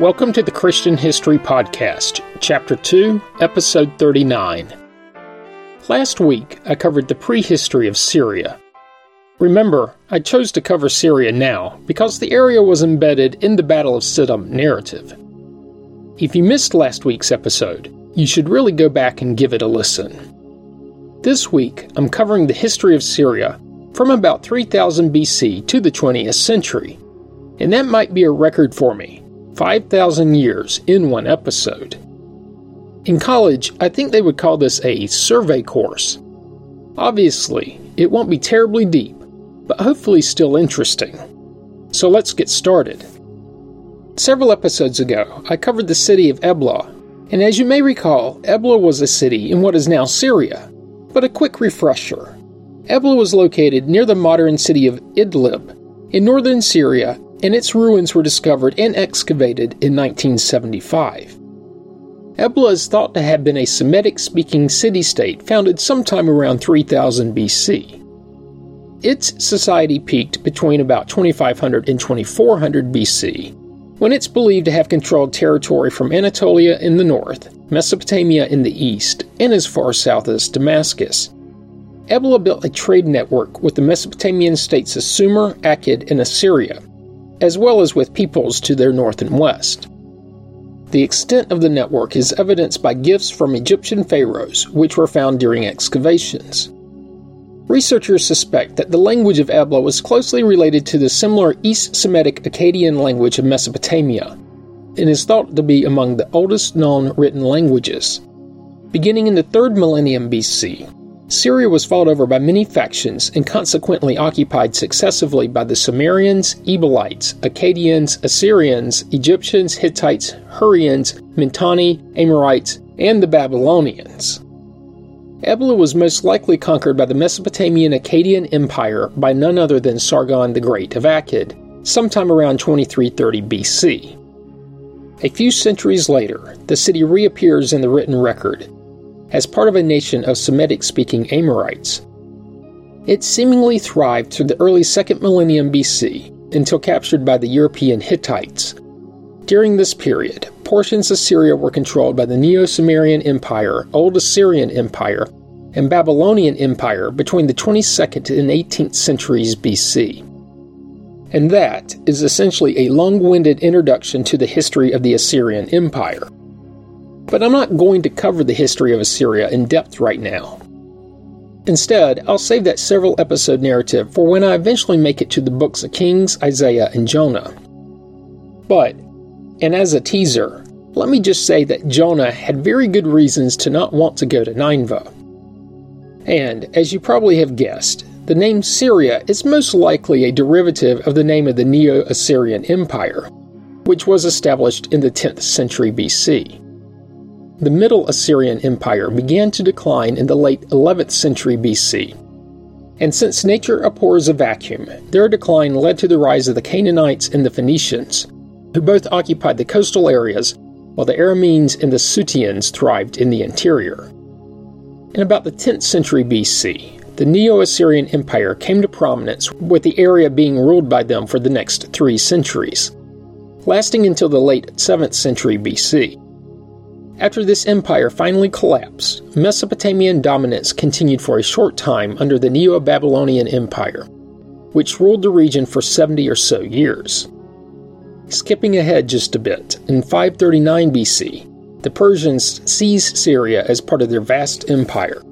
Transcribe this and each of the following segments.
Welcome to the Christian History Podcast, Chapter 2, Episode 39. Last week, I covered the prehistory of Syria. Remember, I chose to cover Syria now because the area was embedded in the Battle of Siddim narrative. If you missed last week's episode, you should really go back and give it a listen. This week, I'm covering the history of Syria from about 3000 BC to the 20th century, and that might be a record for me 5,000 years in one episode. In college, I think they would call this a survey course. Obviously, it won't be terribly deep, but hopefully still interesting. So let's get started. Several episodes ago, I covered the city of Ebla, and as you may recall, Ebla was a city in what is now Syria. But a quick refresher Ebla was located near the modern city of Idlib in northern Syria and its ruins were discovered and excavated in 1975. Ebla is thought to have been a Semitic speaking city state founded sometime around 3000 BC. Its society peaked between about 2500 and 2400 BC, when it's believed to have controlled territory from Anatolia in the north, Mesopotamia in the east, and as far south as Damascus. Ebla built a trade network with the Mesopotamian states of Sumer, Akkad, and Assyria, as well as with peoples to their north and west. The extent of the network is evidenced by gifts from Egyptian pharaohs, which were found during excavations. Researchers suspect that the language of Ebla was closely related to the similar East Semitic Akkadian language of Mesopotamia, and is thought to be among the oldest known written languages. Beginning in the 3rd millennium BC, Syria was fought over by many factions and consequently occupied successively by the Sumerians, Eblaites, Akkadians, Assyrians, Egyptians, Hittites, Hurrians, Mitanni, Amorites, and the Babylonians. Ebla was most likely conquered by the Mesopotamian Akkadian Empire by none other than Sargon the Great of Akkad, sometime around 2330 BC. A few centuries later, the city reappears in the written record, as part of a nation of Semitic speaking Amorites. It seemingly thrived through the early 2nd millennium BC until captured by the European Hittites. During this period, portions of Syria were controlled by the Neo Sumerian Empire, Old Assyrian Empire, and Babylonian Empire between the 22nd and 18th centuries BC. And that is essentially a long winded introduction to the history of the Assyrian Empire. But I'm not going to cover the history of Assyria in depth right now. Instead, I'll save that several episode narrative for when I eventually make it to the books of Kings, Isaiah, and Jonah. But, and as a teaser, let me just say that Jonah had very good reasons to not want to go to Nineveh. And, as you probably have guessed, the name Syria is most likely a derivative of the name of the Neo Assyrian Empire, which was established in the 10th century BC. The Middle Assyrian Empire began to decline in the late 11th century BC. And since nature abhors a vacuum, their decline led to the rise of the Canaanites and the Phoenicians, who both occupied the coastal areas, while the Arameans and the Suteans thrived in the interior. In about the 10th century BC, the Neo Assyrian Empire came to prominence, with the area being ruled by them for the next three centuries, lasting until the late 7th century BC. After this empire finally collapsed, Mesopotamian dominance continued for a short time under the Neo Babylonian Empire, which ruled the region for 70 or so years. Skipping ahead just a bit, in 539 BC, the Persians seized Syria as part of their vast empire.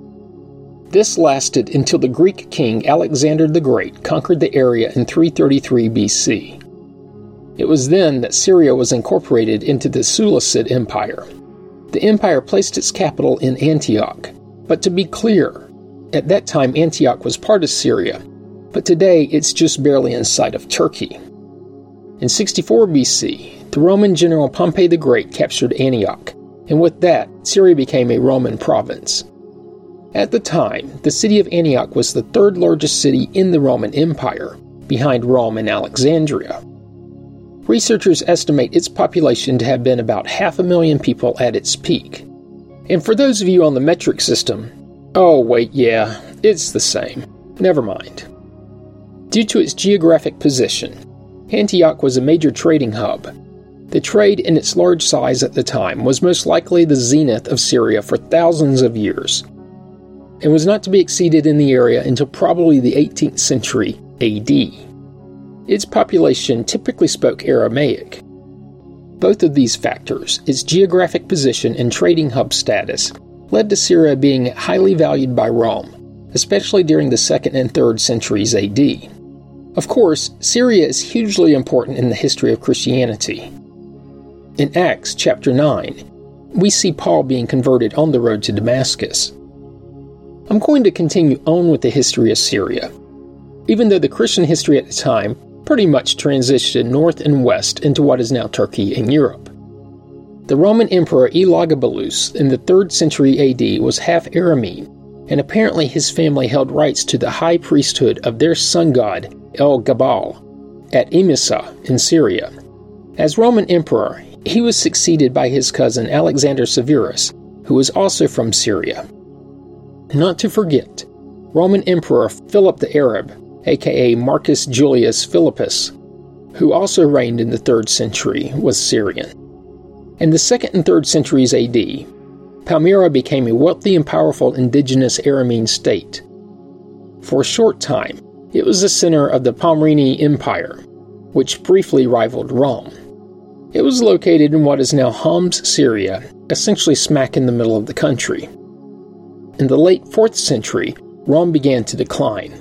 This lasted until the Greek king Alexander the Great conquered the area in 333 BC. It was then that Syria was incorporated into the Seleucid Empire, the empire placed its capital in Antioch. But to be clear, at that time Antioch was part of Syria, but today it's just barely in sight of Turkey. In 64 BC, the Roman general Pompey the Great captured Antioch, and with that, Syria became a Roman province. At the time, the city of Antioch was the third largest city in the Roman Empire, behind Rome and Alexandria. Researchers estimate its population to have been about half a million people at its peak. And for those of you on the metric system, oh, wait, yeah, it's the same. Never mind. Due to its geographic position, Antioch was a major trading hub. The trade in its large size at the time was most likely the zenith of Syria for thousands of years, and was not to be exceeded in the area until probably the 18th century AD. Its population typically spoke Aramaic. Both of these factors, its geographic position and trading hub status, led to Syria being highly valued by Rome, especially during the 2nd and 3rd centuries AD. Of course, Syria is hugely important in the history of Christianity. In Acts chapter 9, we see Paul being converted on the road to Damascus. I'm going to continue on with the history of Syria. Even though the Christian history at the time pretty much transitioned north and west into what is now Turkey and Europe. The Roman Emperor Elagabalus in the 3rd century AD was half Aramean, and apparently his family held rights to the high priesthood of their sun god El Gabal at Emesa in Syria. As Roman emperor, he was succeeded by his cousin Alexander Severus, who was also from Syria. Not to forget, Roman Emperor Philip the Arab, aka Marcus Julius Philippus, who also reigned in the 3rd century, was Syrian. In the 2nd and 3rd centuries AD, Palmyra became a wealthy and powerful indigenous Aramean state. For a short time, it was the center of the Palmyrene Empire, which briefly rivaled Rome. It was located in what is now Homs, Syria, essentially smack in the middle of the country. In the late 4th century, Rome began to decline.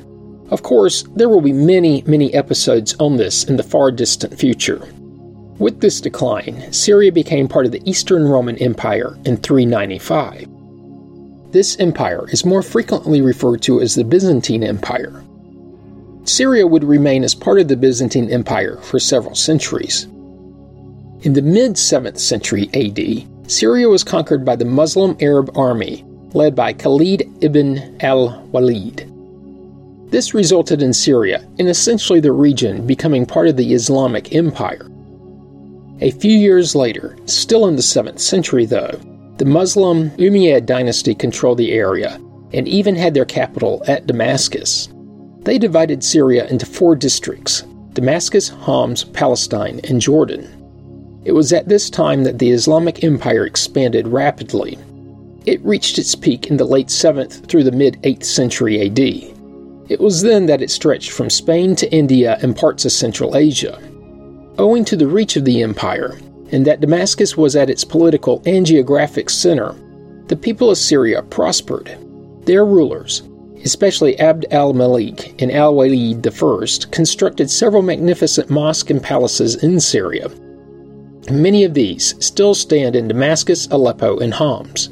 Of course, there will be many, many episodes on this in the far distant future. With this decline, Syria became part of the Eastern Roman Empire in 395. This empire is more frequently referred to as the Byzantine Empire. Syria would remain as part of the Byzantine Empire for several centuries. In the mid 7th century AD, Syria was conquered by the Muslim Arab army led by Khalid ibn al Walid. This resulted in Syria, and essentially the region, becoming part of the Islamic Empire. A few years later, still in the 7th century though, the Muslim Umayyad dynasty controlled the area and even had their capital at Damascus. They divided Syria into four districts Damascus, Homs, Palestine, and Jordan. It was at this time that the Islamic Empire expanded rapidly. It reached its peak in the late 7th through the mid 8th century AD. It was then that it stretched from Spain to India and parts of Central Asia. Owing to the reach of the empire, and that Damascus was at its political and geographic center, the people of Syria prospered. Their rulers, especially Abd al Malik and al Walid I, constructed several magnificent mosques and palaces in Syria, Many of these still stand in Damascus, Aleppo, and Homs.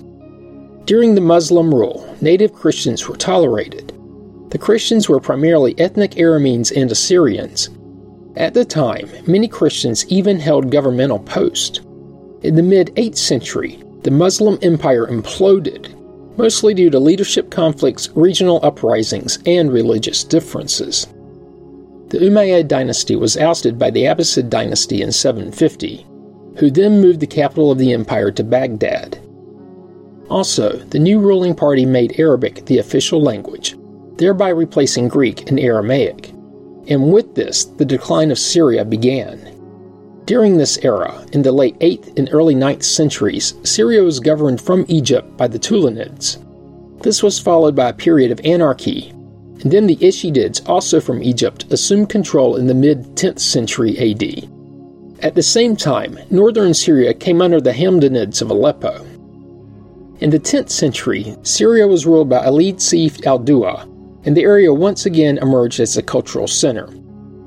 During the Muslim rule, native Christians were tolerated. The Christians were primarily ethnic Arameans and Assyrians. At the time, many Christians even held governmental posts. In the mid 8th century, the Muslim empire imploded, mostly due to leadership conflicts, regional uprisings, and religious differences. The Umayyad dynasty was ousted by the Abbasid dynasty in 750, who then moved the capital of the empire to Baghdad. Also, the new ruling party made Arabic the official language, thereby replacing Greek and Aramaic. And with this, the decline of Syria began. During this era, in the late 8th and early 9th centuries, Syria was governed from Egypt by the Tulunids. This was followed by a period of anarchy, and then the Ikhshidids, also from Egypt, assumed control in the mid 10th century AD. At the same time, northern Syria came under the Hamdanids of Aleppo. In the 10th century, Syria was ruled by Ali Saif al Dawla, and the area once again emerged as a cultural center,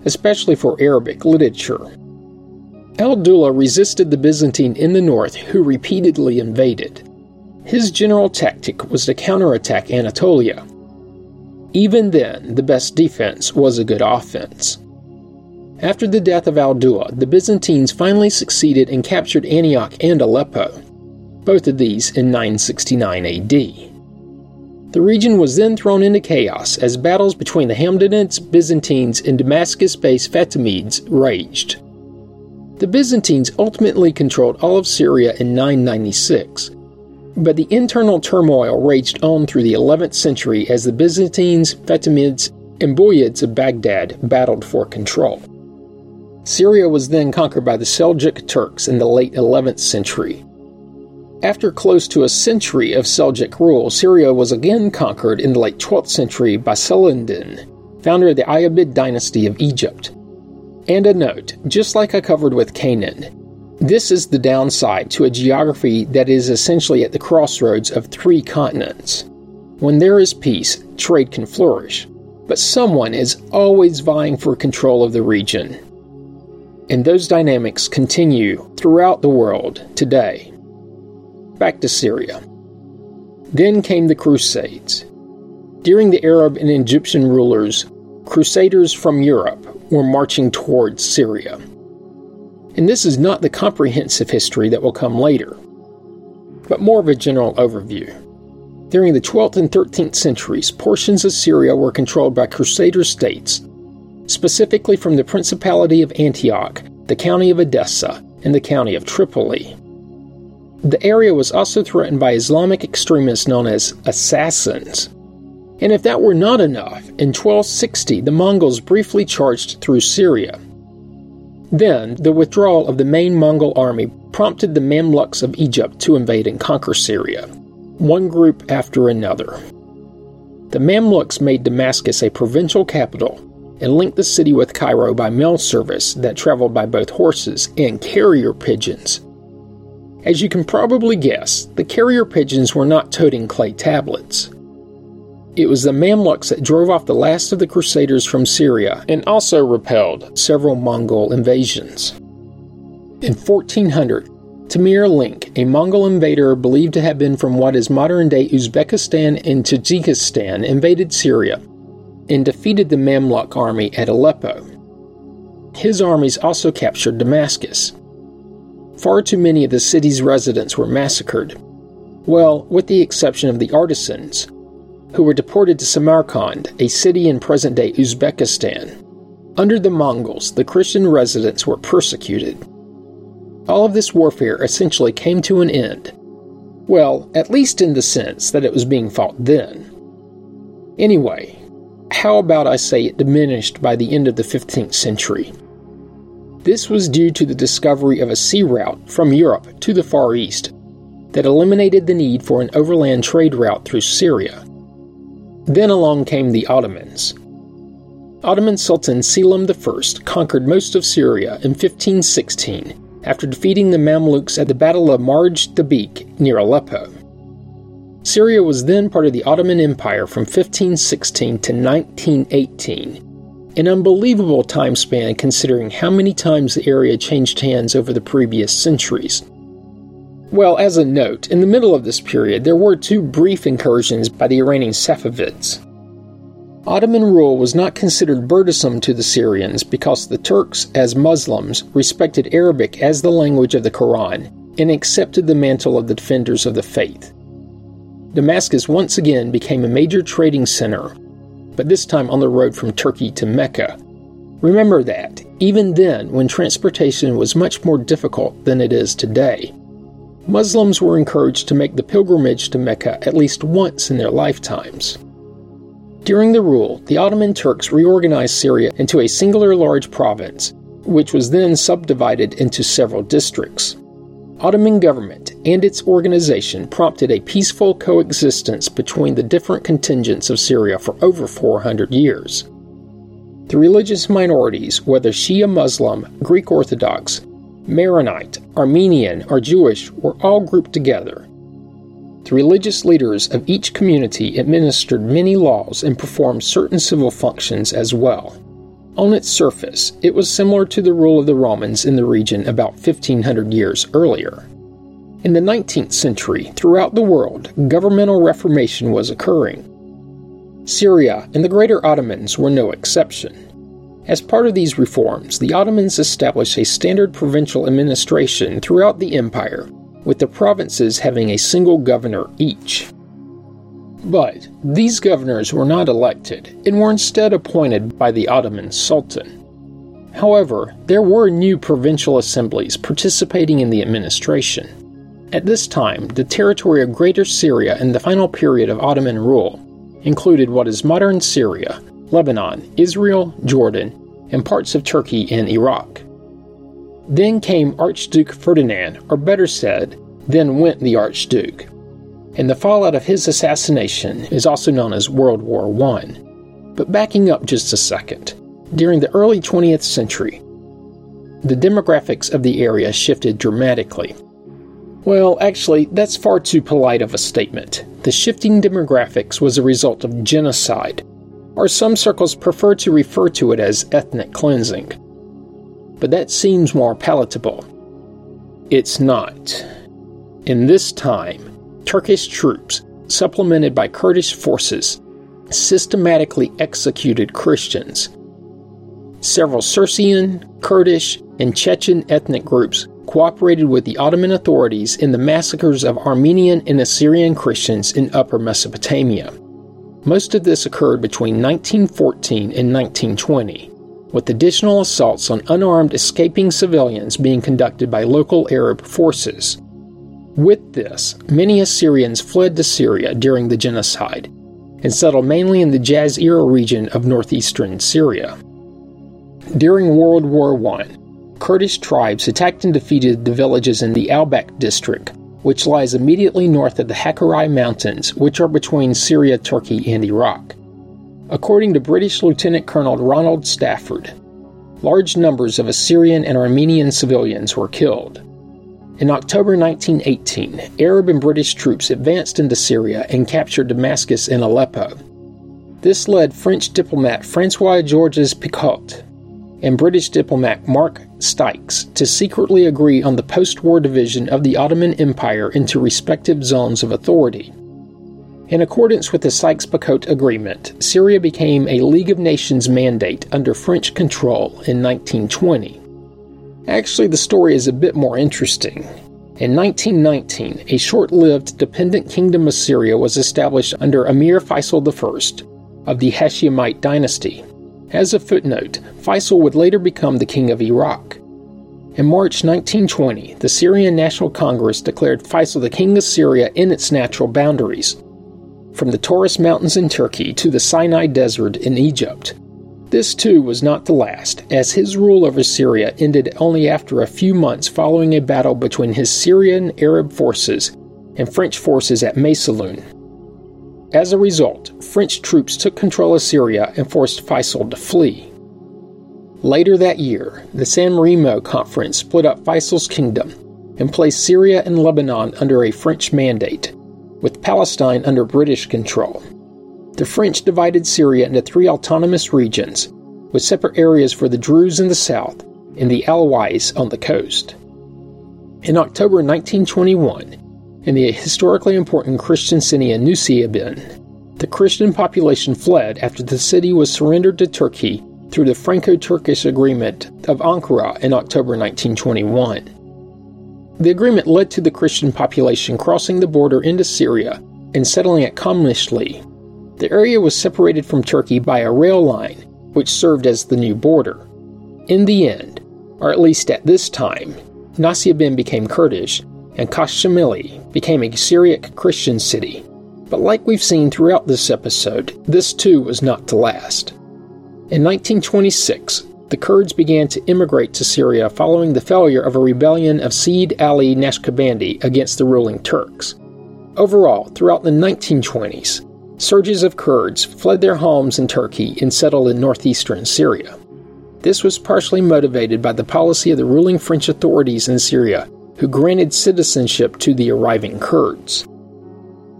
especially for Arabic literature. Al Dawla resisted the Byzantine in the north, who repeatedly invaded. His general tactic was to counterattack Anatolia. Even then, the best defense was a good offense. After the death of al Dawla, the Byzantines finally succeeded and captured Antioch and Aleppo, both of these in 969 AD. The region was then thrown into chaos as battles between the Hamdanids, Byzantines, and Damascus based Fatimids raged. The Byzantines ultimately controlled all of Syria in 996, but the internal turmoil raged on through the 11th century as the Byzantines, Fatimids, and Buyids of Baghdad battled for control. Syria was then conquered by the Seljuk Turks in the late 11th century. After close to a century of Seljuk rule, Syria was again conquered in the late 12th century by Saladin, founder of the Ayyubid dynasty of Egypt. And a note just like I covered with Canaan, this is the downside to a geography that is essentially at the crossroads of three continents. When there is peace, trade can flourish, but someone is always vying for control of the region. And those dynamics continue throughout the world today. Back to Syria. Then came the Crusades. During the Arab and Egyptian rulers, crusaders from Europe were marching towards Syria. And this is not the comprehensive history that will come later, but more of a general overview. During the 12th and 13th centuries, portions of Syria were controlled by Crusader states, specifically from the Principality of Antioch, the county of Edessa, and the county of Tripoli. The area was also threatened by Islamic extremists known as assassins, and if that were not enough, in 1260 the Mongols briefly charged through Syria. Then, the withdrawal of the main Mongol army prompted the Mamluks of Egypt to invade and conquer Syria, one group after another. The Mamluks made Damascus a provincial capital and linked the city with Cairo by mail service that traveled by both horses and carrier pigeons. As you can probably guess, the carrier pigeons were not toting clay tablets. It was the Mamluks that drove off the last of the Crusaders from Syria and also repelled several Mongol invasions. In 1400, Timur Lenk, a Mongol invader believed to have been from what is modern day Uzbekistan and Tajikistan, invaded Syria and defeated the Mamluk army at Aleppo. His armies also captured Damascus. Far too many of the city's residents were massacred. Well, with the exception of the artisans, who were deported to Samarkand, a city in present day Uzbekistan. Under the Mongols, the Christian residents were persecuted. All of this warfare essentially came to an end. Well, at least in the sense that it was being fought then. Anyway, how about I say it diminished by the end of the 15th century? This was due to the discovery of a sea route from Europe to the Far East that eliminated the need for an overland trade route through Syria. Then along came the Ottomans. Ottoman Sultan Selim I conquered most of Syria in 1516 after defeating the Mamluks at the Battle of Marj Dabiq near Aleppo. Syria was then part of the Ottoman Empire from 1516 to 1918, an unbelievable time span considering how many times the area changed hands over the previous centuries. Well, as a note, in the middle of this period, there were two brief incursions by the Iranian Safavids. Ottoman rule was not considered burdensome to the Syrians because the Turks, as Muslims, respected Arabic as the language of the Quran and accepted the mantle of the defenders of the faith. Damascus once again became a major trading center, but this time on the road from Turkey to Mecca. Remember that, even then, when transportation was much more difficult than it is today. Muslims were encouraged to make the pilgrimage to Mecca at least once in their lifetimes. During the rule, the Ottoman Turks reorganized Syria into a singular large province, which was then subdivided into several districts. Ottoman government and its organization prompted a peaceful coexistence between the different contingents of Syria for over 400 years. The religious minorities, whether Shia Muslim, Greek Orthodox, Maronite, Armenian, or Jewish were all grouped together. The religious leaders of each community administered many laws and performed certain civil functions as well. On its surface, it was similar to the rule of the Romans in the region about 1500 years earlier. In the 19th century, throughout the world, governmental reformation was occurring. Syria and the Greater Ottomans were no exception. As part of these reforms, the Ottomans established a standard provincial administration throughout the empire, with the provinces having a single governor each. But these governors were not elected and were instead appointed by the Ottoman Sultan. However, there were new provincial assemblies participating in the administration. At this time, the territory of Greater Syria in the final period of Ottoman rule included what is modern Syria, Lebanon, Israel, Jordan, and parts of Turkey and Iraq. Then came Archduke Ferdinand, or better said, then went the Archduke. And the fallout of his assassination is also known as World War I. But backing up just a second, during the early 20th century, the demographics of the area shifted dramatically. Well, actually, that's far too polite of a statement. The shifting demographics was a result of genocide, or some circles prefer to refer to it as ethnic cleansing but that seems more palatable. It's not. In this time, Turkish troops, supplemented by Kurdish forces, systematically executed Christians. Several Syrian, Kurdish, and Chechen ethnic groups cooperated with the Ottoman authorities in the massacres of Armenian and Assyrian Christians in Upper Mesopotamia. Most of this occurred between 1914 and 1920 with additional assaults on unarmed escaping civilians being conducted by local Arab forces. With this, many Assyrians fled to Syria during the genocide and settled mainly in the Jazira region of northeastern Syria. During World War I, Kurdish tribes attacked and defeated the villages in the Albak district, which lies immediately north of the Hakkari Mountains, which are between Syria, Turkey, and Iraq. According to British Lieutenant Colonel Ronald Stafford, large numbers of Assyrian and Armenian civilians were killed. In October 1918, Arab and British troops advanced into Syria and captured Damascus and Aleppo. This led French diplomat Francois Georges Picot and British diplomat Mark Sykes to secretly agree on the post war division of the Ottoman Empire into respective zones of authority. In accordance with the Sykes Picot Agreement, Syria became a League of Nations mandate under French control in 1920. Actually, the story is a bit more interesting. In 1919, a short lived dependent kingdom of Syria was established under Emir Faisal I of the Hashemite dynasty. As a footnote, Faisal would later become the king of Iraq. In March 1920, the Syrian National Congress declared Faisal the king of Syria in its natural boundaries, from the Taurus Mountains in Turkey to the Sinai Desert in Egypt. This too was not the last, as his rule over Syria ended only after a few months following a battle between his Syrian Arab forces and French forces at Maysalun. As a result, French troops took control of Syria and forced Faisal to flee. Later that year, the San Remo Conference split up Faisal's kingdom and placed Syria and Lebanon under a French mandate with Palestine under British control. The French divided Syria into three autonomous regions, with separate areas for the Druze in the south and the Alawis on the coast. In October 1921, in the historically important Christian city of Nusaybin, the Christian population fled after the city was surrendered to Turkey through the Franco Turkish Agreement of Ankara in October 1921. The agreement led to the Christian population crossing the border into Syria and settling at Qamishli. The area was separated from Turkey by a rail line, which served as the new border. In the end, or at least at this time, Nusaybin became Kurdish and Qamishli became a Syriac Christian city. But like we've seen throughout this episode, this too was not to last. In 1926, the Kurds began to immigrate to Syria following the failure of a rebellion of Sayyid Ali Naqshbandi against the ruling Turks. Overall, throughout the 1920s, surges of Kurds fled their homes in Turkey and settled in northeastern Syria. This was partially motivated by the policy of the ruling French authorities in Syria, who granted citizenship to the arriving Kurds.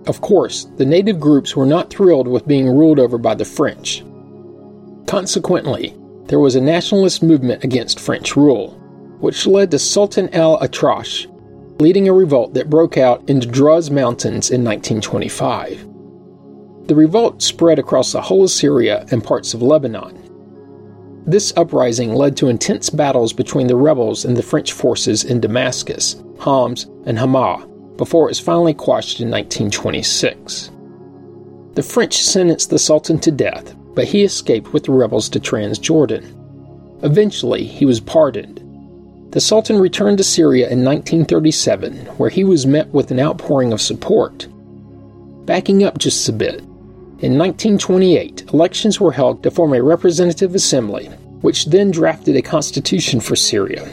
Of course, the native groups were not thrilled with being ruled over by the French. Consequently, there was a nationalist movement against French rule, which led to Sultan al Atrash leading a revolt that broke out in the Druze Mountains in 1925. The revolt spread across the whole of Syria and parts of Lebanon. This uprising led to intense battles between the rebels and the French forces in Damascus, Homs, and Hama before it was finally quashed in 1926. The French sentenced the Sultan to death, but he escaped with the rebels to Transjordan. Eventually, he was pardoned. The Sultan returned to Syria in 1937, where he was met with an outpouring of support. Backing up just a bit, in 1928, elections were held to form a representative assembly, which then drafted a constitution for Syria.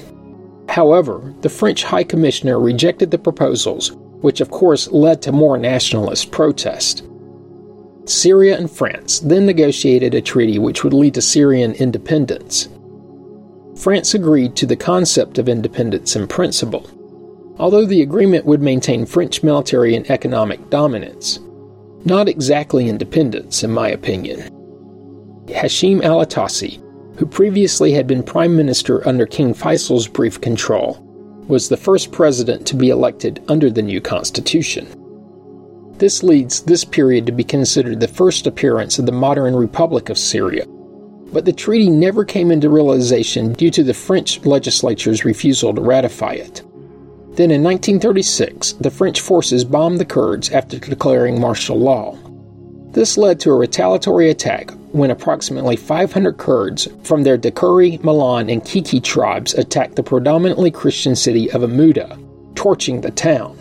However, the French High Commissioner rejected the proposals, which of course led to more nationalist protest. Syria and France then negotiated a treaty which would lead to Syrian independence. France agreed to the concept of independence in principle, although the agreement would maintain French military and economic dominance. Not exactly independence, in my opinion. Hashim al Atassi, who previously had been prime minister under King Faisal's brief control, was the first president to be elected under the new constitution. This leads this period to be considered the first appearance of the modern Republic of Syria, but the treaty never came into realization due to the French legislature's refusal to ratify it. Then in 1936, the French forces bombed the Kurds after declaring martial law. This led to a retaliatory attack when approximately 500 Kurds from their Dakuri, Milan, and Kiki tribes attacked the predominantly Christian city of Amuda, torching the town.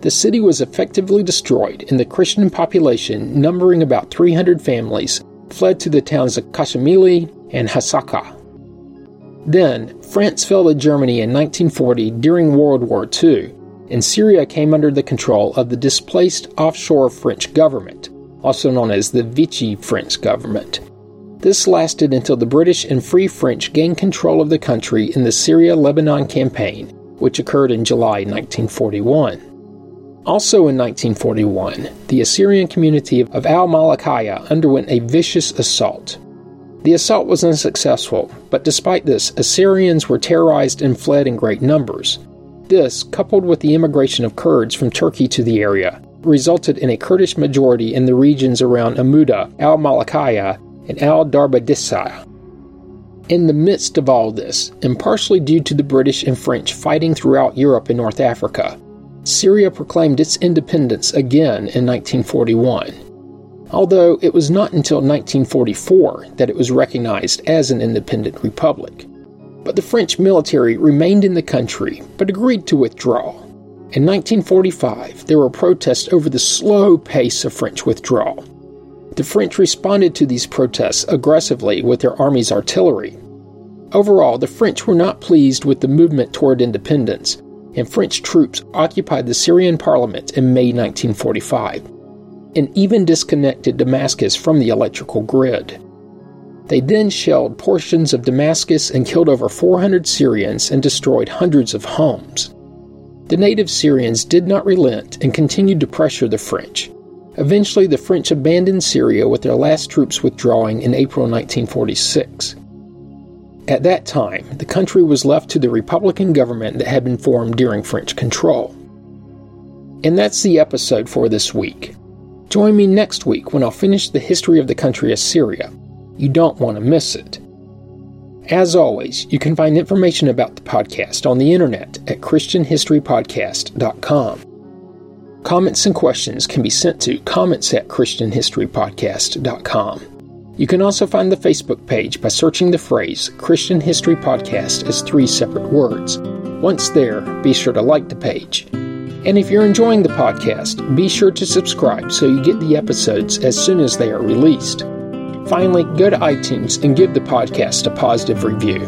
The city was effectively destroyed, and the Christian population, numbering about 300 families, fled to the towns of Qamishli and Hasaka. Then, France fell to Germany in 1940 during World War II, and Syria came under the control of the displaced offshore French government, also known as the Vichy French government. This lasted until the British and Free French gained control of the country in the Syria Lebanon campaign, which occurred in July 1941. Also in 1941, the Assyrian community of Al Malakaya underwent a vicious assault. The assault was unsuccessful, but despite this, Assyrians were terrorized and fled in great numbers. This, coupled with the immigration of Kurds from Turkey to the area, resulted in a Kurdish majority in the regions around Amuda, Al Malakaya, and Al Darbadissa. In the midst of all this, and partially due to the British and French fighting throughout Europe and North Africa, Syria proclaimed its independence again in 1941, although it was not until 1944 that it was recognized as an independent republic. But the French military remained in the country but agreed to withdraw. In 1945, there were protests over the slow pace of French withdrawal. The French responded to these protests aggressively with their army's artillery. Overall, the French were not pleased with the movement toward independence and French troops occupied the Syrian parliament in May 1945 and even disconnected Damascus from the electrical grid. They then shelled portions of Damascus and killed over 400 Syrians and destroyed hundreds of homes. The native Syrians did not relent and continued to pressure the French. Eventually, the French abandoned Syria with their last troops withdrawing in April 1946. At that time, the country was left to the Republican government that had been formed during French control. And that's the episode for this week. Join me next week when I'll finish the history of the country of Syria. You don't want to miss it. As always, you can find information about the podcast on the internet at ChristianHistoryPodcast.com. Comments and questions can be sent to comments at ChristianHistoryPodcast.com. You can also find the Facebook page by searching the phrase Christian History Podcast as three separate words. Once there, be sure to like the page. And if you're enjoying the podcast, be sure to subscribe so you get the episodes as soon as they are released. Finally, go to iTunes and give the podcast a positive review.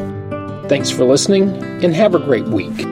Thanks for listening, and have a great week.